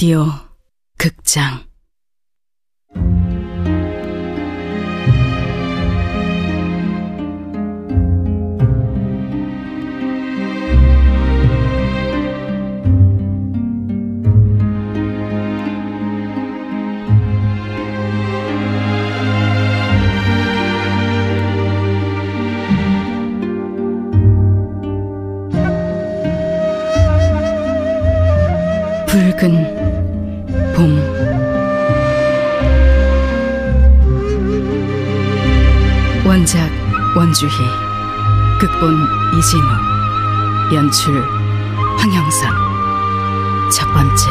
라디오 극장. 붉은 봄. 원작 원주희 극본 이진우 연출 황영선. 첫 번째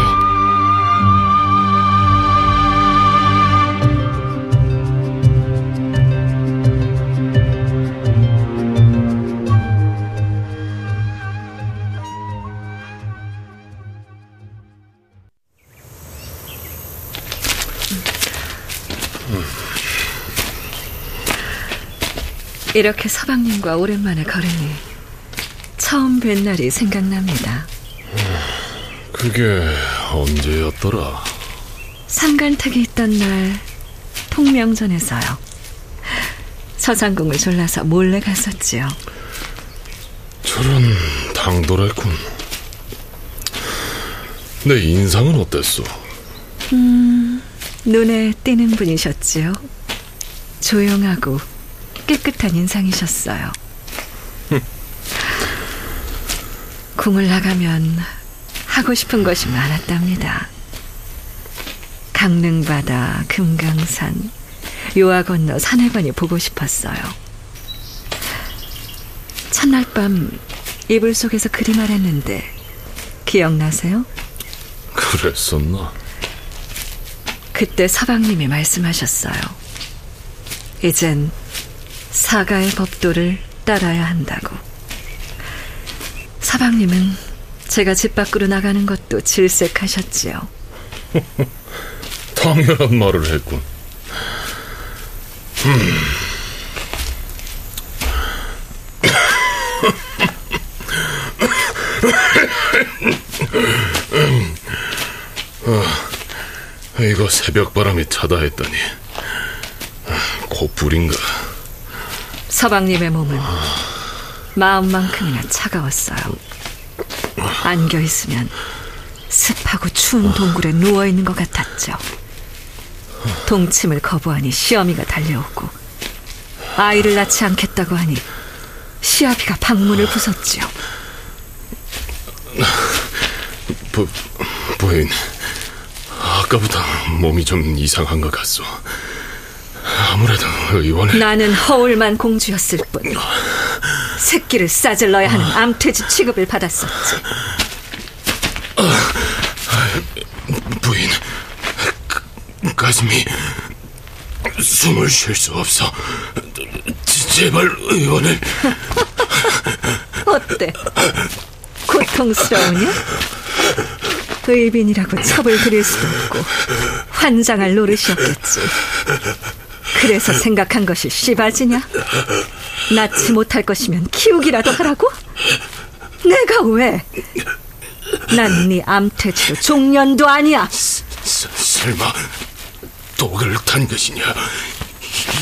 이렇게 서방님과 오랜만에 걸으니 처음 뵌 날이 생각납니다. 그게 언제였더라? 상간택이 있던 날 통명전에서요. 서장궁을 졸라서 몰래 갔었지요. 저런 당돌했군. 내 인상은 어땠어? 음, 눈에 띄는 분이셨지요. 조용하고 깨끗한 인상이셨어요. 궁을 나가면 하고 싶은 것이 많았답니다. 강릉바다, 금강산, 요하 건너 산해관이 보고 싶었어요. 첫날 밤 이불 속에서 그림을 했는데 기억나세요? 그랬었나? 그때 서방님이 말씀하셨어요. 이젠 사가의 법도를 따라야 한다고. 서방님은 제가 집 밖으로 나가는 것도 질색하셨지요. 당연한 말을 했군. 음. 아, 이거 새벽 바람이 차다 했더니 코뿔인가? 서방님의 몸은 마음만큼이나 차가웠어요. 안겨 있으면 습하고 추운 동굴에 누워 있는 것 같았죠. 동침을 거부하니 시어미가 달려오고 아이를 낳지 않겠다고 하니 시아비가 방문을 부쉈지요. 부, 부인, 아까부터 몸이 좀 이상한 것 같소. 아무래도 의원을 나는 허울만 공주였을 뿐 새끼를 싸질러야 하는 암퇴지 취급을 받았었지. 부인, 가- 가슴이 숨을 쉴 수 없어. 제발 의원을 어때? 고통스러우냐? 의빈이라고 첩을 들일 수도 없고 환장할 노릇이었겠지. 그래서 생각한 것이 씨바지냐? 낳지 못할 것이면 키우기라도 하라고? 내가 왜? 난 네 암퇴치도 종년도 아니야. 서- 설마 독을 탄 것이냐?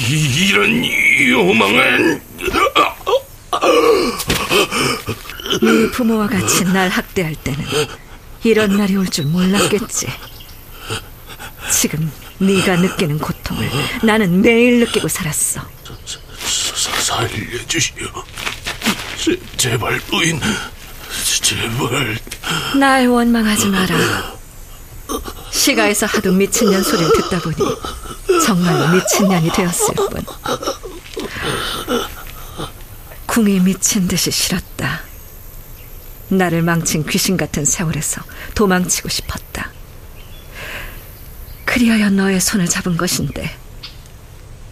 이, 이런 요망은 네 부모와 같이 날 학대할 때는 이런 날이 올 줄 몰랐겠지. 지금 네가 느끼는 고통을 나는 매일 느끼고 살았어. 사- 살려주시오. 제, 제발 부인, 제발. 날 원망하지 마라. 시가에서 하도 미친년 소리를 듣다 보니 정말 미친년이 되었을 뿐. 궁이 미친 듯이 싫었다. 나를 망친 귀신 같은 세월에서 도망치고 싶었다. 그리하여 너의 손을 잡은 것인데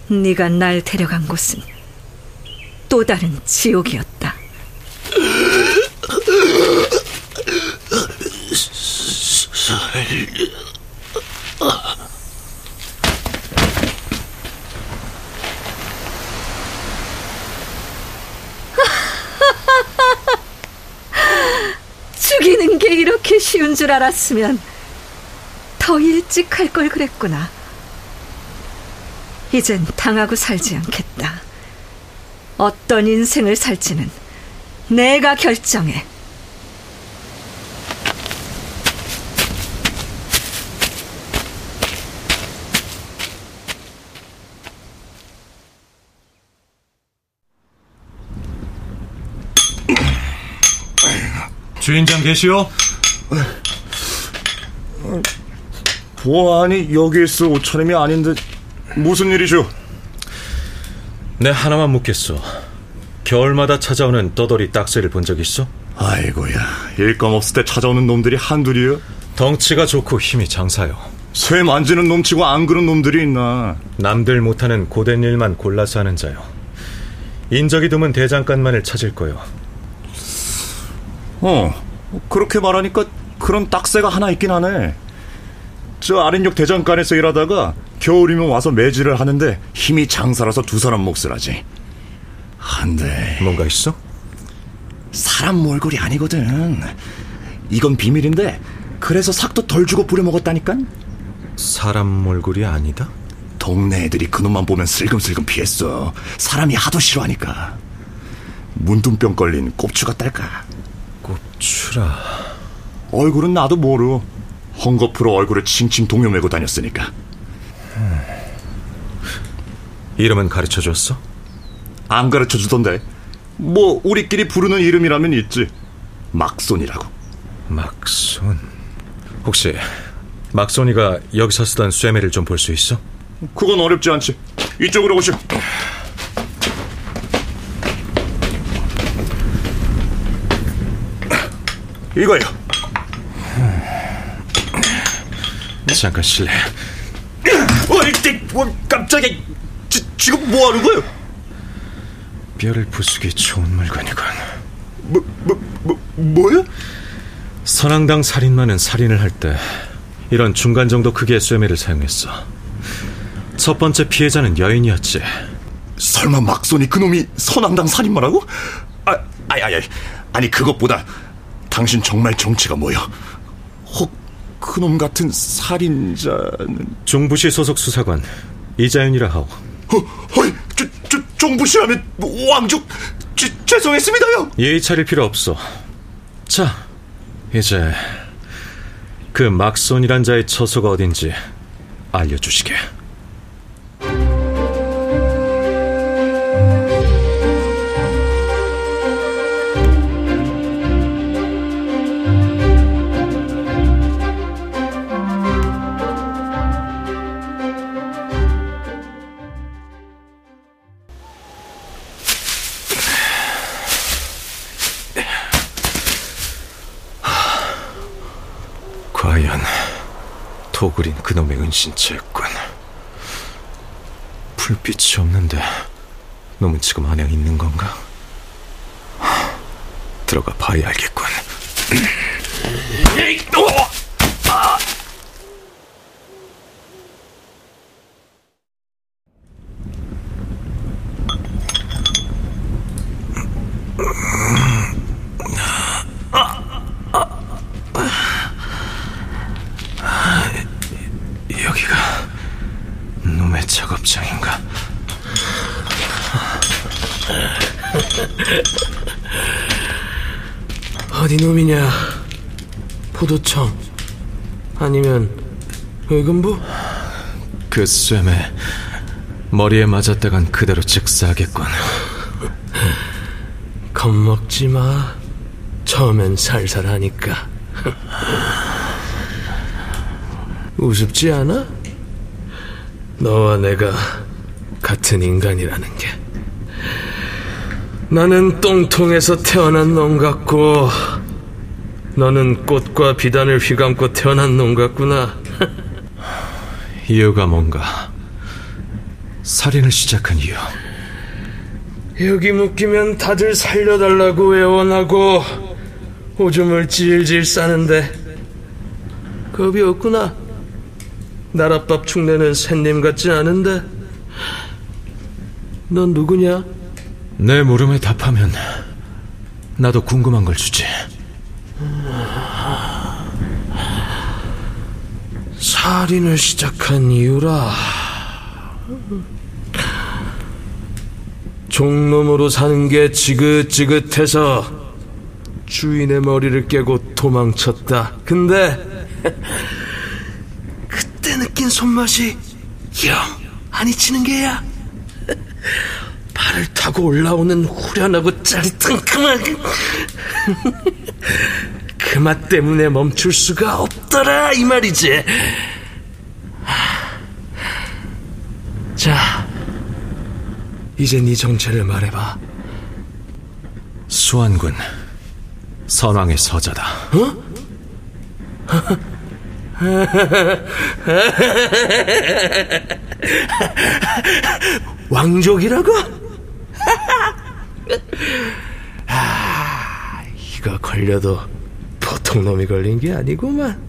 네가 날 데려간 곳은 또 다른 지옥이었다. 죽이는 게 이렇게 쉬운 줄 알았으면 더 일찍 할 걸 그랬구나. 이젠 당하고 살지 않겠다. 어떤 인생을 살지는 내가 결정해. 주인장 계시오? 보아하니 여기 있어 옷차림이 아닌데 무슨 일이죠? 내 하나만 묻겠소. 겨울마다 찾아오는 떠돌이 딱새를 본 적 있어? 아이고야 일감 없을 때 찾아오는 놈들이 한둘이요? 덩치가 좋고 힘이 장사요. 쇠 만지는 놈치고 안 그런 놈들이 있나 남들 못하는 고된 일만 골라서 하는 자요. 인적이 드문 대장간만을 찾을 거요. 어 그렇게 말하니까 그런 딱새가 하나 있긴 하네. 저 아랫역 대장간에서 일하다가 겨울이면 와서 매질을 하는데 힘이 장사라서 두 사람 몫을 하지. 한데. 뭔가 있어? 사람 몰골이 아니거든. 이건 비밀인데 그래서 삭도 덜 주고 부려먹었다니까 사람 몰골이 아니다? 동네 애들이 그놈만 보면 슬금슬금 피했어. 사람이 하도 싫어하니까. 문둥병 걸린 꼽추가 딸까? 꼽 추라. 얼굴은 나도 모르 헝겊으로 얼굴을 칭칭 동요매고 다녔으니까 이름은 가르쳐 줬어? 안 가르쳐 주던데 뭐 우리끼리 부르는 이름이라면 있지 막손이라고 막손. 혹시 막손이가 여기서 쓰던 쇠매를 좀 볼 수 있어? 그건 어렵지 않지 이쪽으로 오시오 이거요 잠깐 실례. 어이 뭐, 깜짝이야 지, 지금 뭐 하는 거예요 뼈를 부수기 좋은 물건이군. 뭐, 뭐, 뭐, 뭐야 선앙당 살인마는 살인을 할 때 이런 중간 정도 크기의 쇠매를 사용했어. 첫 번째 피해자는 여인이었지. 설마 막손이 그놈이 선앙당 살인마라고? 아, 아이, 아이. 아니 그것보다 당신 정말 정체가 뭐여? 혹 그놈 같은 살인자는 중부시 소속 수사관 이자윤이라 하오. 어, 어이, 저, 저, 종부시라면 왕족 지, 죄송했습니다요. 예의 차릴 필요 없어. 자, 이제 그 막손이란 자의 처소가 어딘지 알려주시게. 그놈의 은신처였군. 불빛이 없는데 놈은 지금 안에 있는 건가? 하, 들어가 봐야 알겠군. 여기가 놈의 작업장인가? 어디 놈이냐? 포도청 아니면 의금부? 그 쇠매 머리에 맞았다간 그대로 즉사하겠군. 겁먹지 마. 처음엔 살살하니까. 우습지 않아? 너와 내가 같은 인간이라는 게. 나는 똥통에서 태어난 놈 같고, 너는 꽃과 비단을 휘감고 태어난 놈 같구나. 이유가 뭔가? 살인을 시작한 이유. 여기 묶이면 다들 살려달라고 애원하고 오줌을 질질 싸는데 겁이 없구나. 나랏밥 축내는 샌님 같지 않은데. 넌 누구냐? 내 물음에 답하면 나도 궁금한 걸 주지. 살인을 시작한 이유라. 종놈으로 사는 게 지긋지긋해서 주인의 머리를 깨고 도망쳤다. 근데 그때 느낀 손맛이 영안 잊히는 게야. 발을 타고 올라오는 후련하고 짜릿한 그 맛. 그 맛 때문에 멈출 수가 없더라 이 말이지. 자, 이제 네 정체를 말해봐. 수완군 선왕의 서자다. 왕족이라고? 아, 이거 걸려도 보통 놈이 걸린 게 아니구만.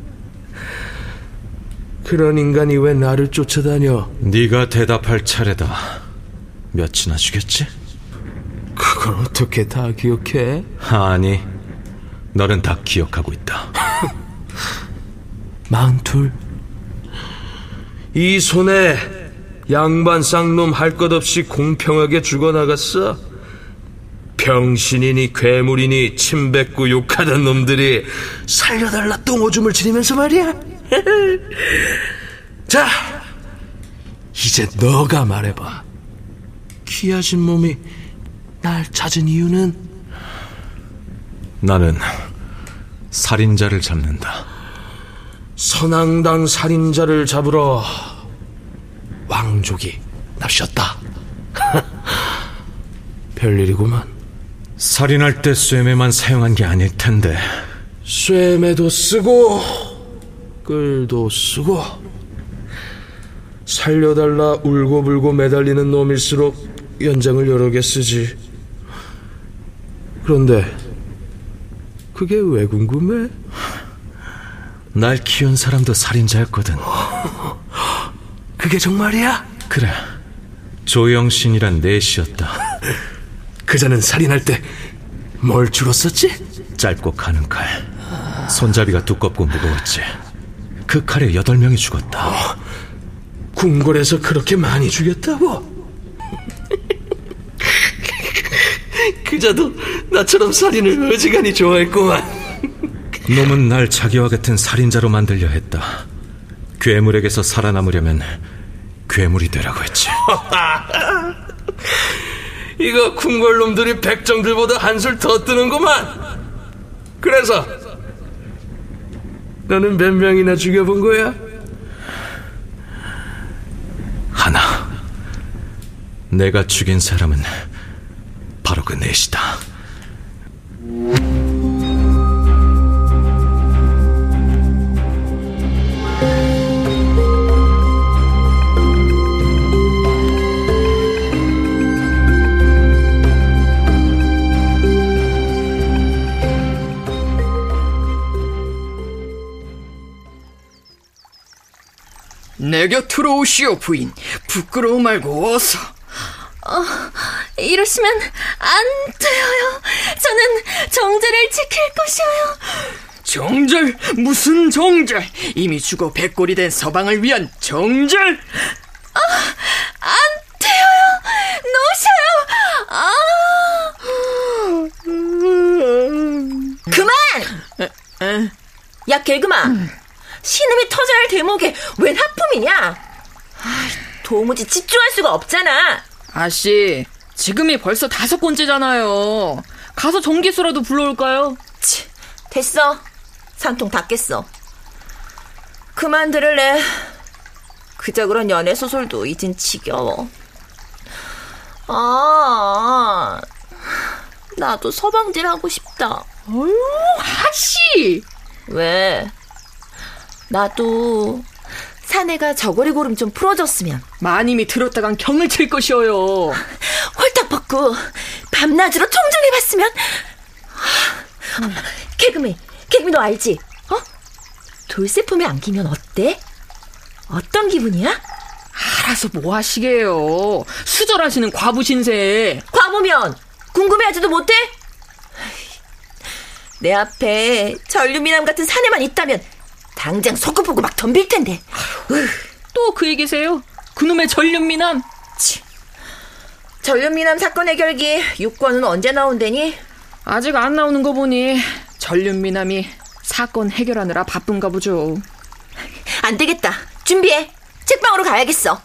그런 인간이 왜 나를 쫓아다녀? 네가 대답할 차례다. 몇이나 주겠지? 그걸 어떻게 다 기억해? 아니, 너는 다 기억하고 있다. 마흔둘. 이 손에 양반 쌍놈 할 것 없이 공평하게 죽어나갔어. 병신이니 괴물이니 침뱉고 욕하던 놈들이 살려달라 똥오줌을 지리면서 말이야. 자, 이제 너가 말해봐. 귀하신 몸이 날 찾은 이유는 나는 살인자를 잡는다. 선앙당 살인자를 잡으러 왕족이 납셨다. 별일이구만. 살인할 때 쇠매만 사용한 게 아닐 텐데. 쇠매도 쓰고 끌도 쓰고 살려달라 울고불고 매달리는 놈일수록 연장을 여러 개 쓰지. 그런데 그게 왜 궁금해? 날 키운 사람도 살인자였거든. 그게 정말이야? 그래. 조영신이란 내시였다. 그자는 살인할 때 뭘 주로 썼지? 짧고 가는 칼. 손잡이가 두껍고 무거웠지. 그 칼에 여덟 명이 죽었다. 궁궐에서 그렇게 많이 죽였다고? 그자도 나처럼 살인을 어지간히 좋아했구만. 놈은 날 자기와 같은 살인자로 만들려 했다. 괴물에게서 살아남으려면 괴물이 되라고 했지. 이거 궁궐놈들이 백정들보다 한술 더 뜨는구만. 그래서 너는 몇 명이나 죽여본 거야? 하나. 내가 죽인 사람은 바로 그 넷이다. 내 곁으로 오시오 부인 부끄러워 말고 어서 이러시면 안 돼요. 저는 정제를 지킬 것이에요. 정절 무슨 정절 이미 죽어 백골이 된 서방을 위한 정절 안 돼요. 놓으셔요. 아. 그만! 야, 개그마. 신음이 터져야 할 대목에 웬 하품이냐? 아, 도무지 집중할 수가 없잖아. 아씨 지금이 벌써 다섯 번째잖아요 가서 전기수라도 불러올까요? 치, 됐어. 산통 닦겠어. 그만 들을래. 그저 그런 연애 소설도 이젠 지겨워. 아, 나도 서방질 하고 싶다. 어휴 아씨 왜? 나도 사내가 저고리 고름 좀 풀어줬으면 마님이 들었다간 경을 칠 것이어요 홀딱 벗고 밤낮으로 총정해봤으면 개그맨 개그맨 너 알지? 어? 돌쇠품에 안기면 어때? 어떤 기분이야? 알아서 뭐 하시게요 수절하시는 과부 신세 과보면 궁금해하지도 못해? 내 앞에 전류미남 같은 사내만 있다면 당장 속고보고 막 덤빌 텐데. 또 그 얘기세요? 그놈의 전륜미남. 전륜미남 사건 해결기 6권은 언제 나온대니? 아직 안 나오는 거 보니 전륜미남이 사건 해결하느라 바쁜가 보죠. 안 되겠다. 준비해. 책방으로 가야겠어.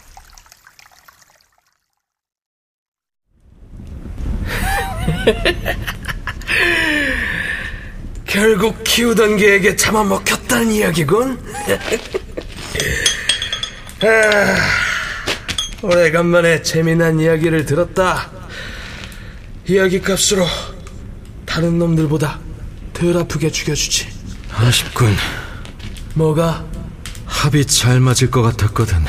결국 키우던 개에게 잡아먹혔다는 이야기군. 아, 오래간만에 재미난 이야기를 들었다. 이야기 값으로 다른 놈들보다 덜 아프게 죽여주지. 아쉽군. 뭐가? 합이 잘 맞을 것 같았거든.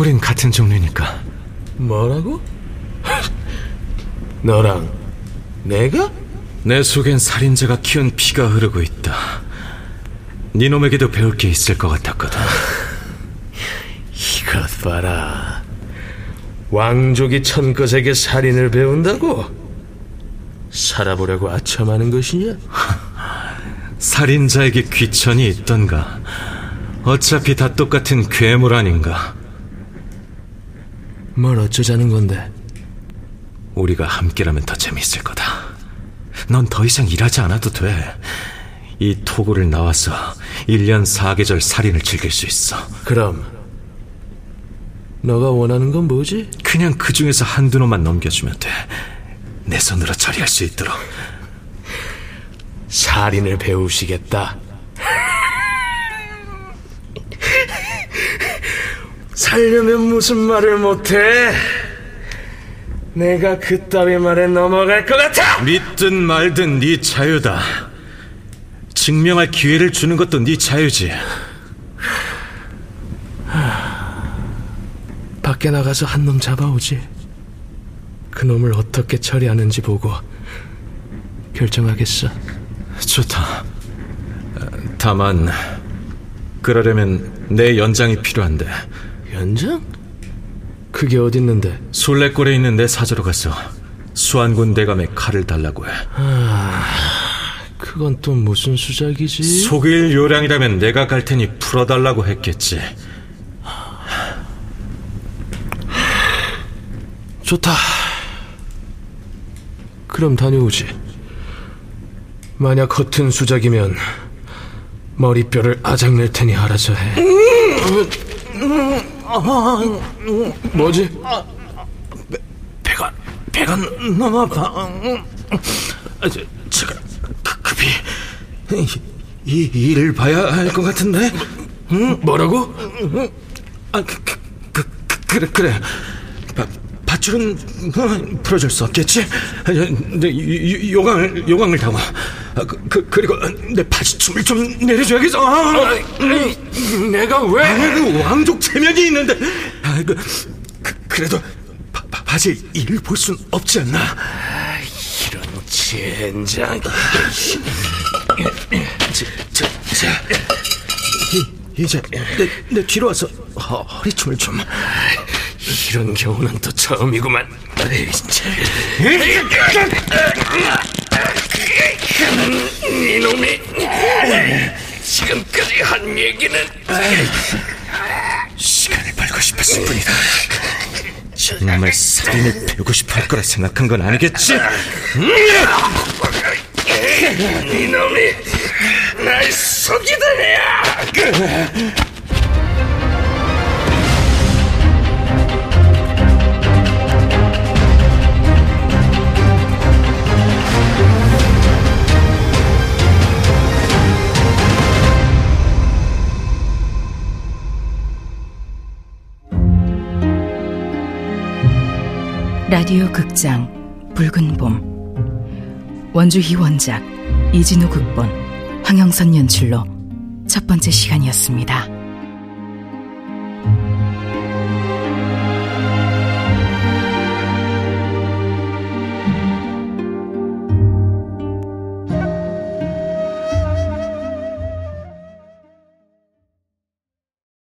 우린 같은 종류니까. 뭐라고? 너랑 내가? 내 속엔 살인자가 키운 피가 흐르고 있다. 니놈에게도 배울 게 있을 것 같았거든. 봐라. 왕족이 천것에게 살인을 배운다고? 살아보려고 아첨하는 것이냐? 살인자에게 귀천이 있던가. 어차피 다 똑같은 괴물 아닌가. 뭘 어쩌자는 건데? 우리가 함께라면 더 재밌을 거다. 넌 더 이상 일하지 않아도 돼. 이 토구를 나와서 1년 4계절 살인을 즐길 수 있어. 그럼 너가 원하는 건 뭐지? 그냥 그 중에서 한두 놈만 넘겨주면 돼. 내 손으로 처리할 수 있도록. 살인을 배우시겠다. 살려면 무슨 말을 못해? 내가 그따위 말에 넘어갈 것 같아! 믿든 말든 네 자유다. 증명할 기회를 주는 것도 네 자유지. 밖에 나가서 한 놈 잡아오지. 그 놈을 어떻게 처리하는지 보고 결정하겠어. 좋다. 다만 그러려면 내 연장이 필요한데 연장? 그게 어딨는데? 술래골에 있는 내 사저로 가서 수안군 대감의 칼을 달라고 해. 그건 또 무슨 수작이지? 속일 요량이라면 내가 갈 테니 풀어달라고 했겠지. 좋다. 그럼 다녀오지. 만약 허튼 수작이면 머리뼈를 아작낼 테니 알아서 해. 뭐지? 배가 배가 너무 아파. 제가 그, 급히 이, 이 일을 봐야 할 것 같은데. 뭐라고? 아, 그, 그, 그, 그, 그래 그래. 어, 풀어줄 수 없겠지. 아, 내 요- 요- 요강을 요강을 담아. 아, 그, 그, 그리고 내 바지춤을 좀 내려줘야겠어. 아, 내가 아, 왜? 그 왕족 체면이 있는데. 아, 그, 그, 그래도 바, 바, 바지에 일을 볼 순 없지 않나. 이런 젠장. 저, 저, 저. 이, 이제 내, 내 뒤로 와서 허, 허리춤을 좀. 이런 경우는 또 처음이구만. 이놈이 지금까지 한 얘기는 시간을 벌고 싶었을 뿐이다. 정말 살인을 배우고 싶어 할 거라 생각한 건 아니겠지? 이놈이 날 속이다냐? 라디오 극장 붉은 봄 원주희 원작 이진우 극본 황영선 연출로 첫 번째 시간이었습니다.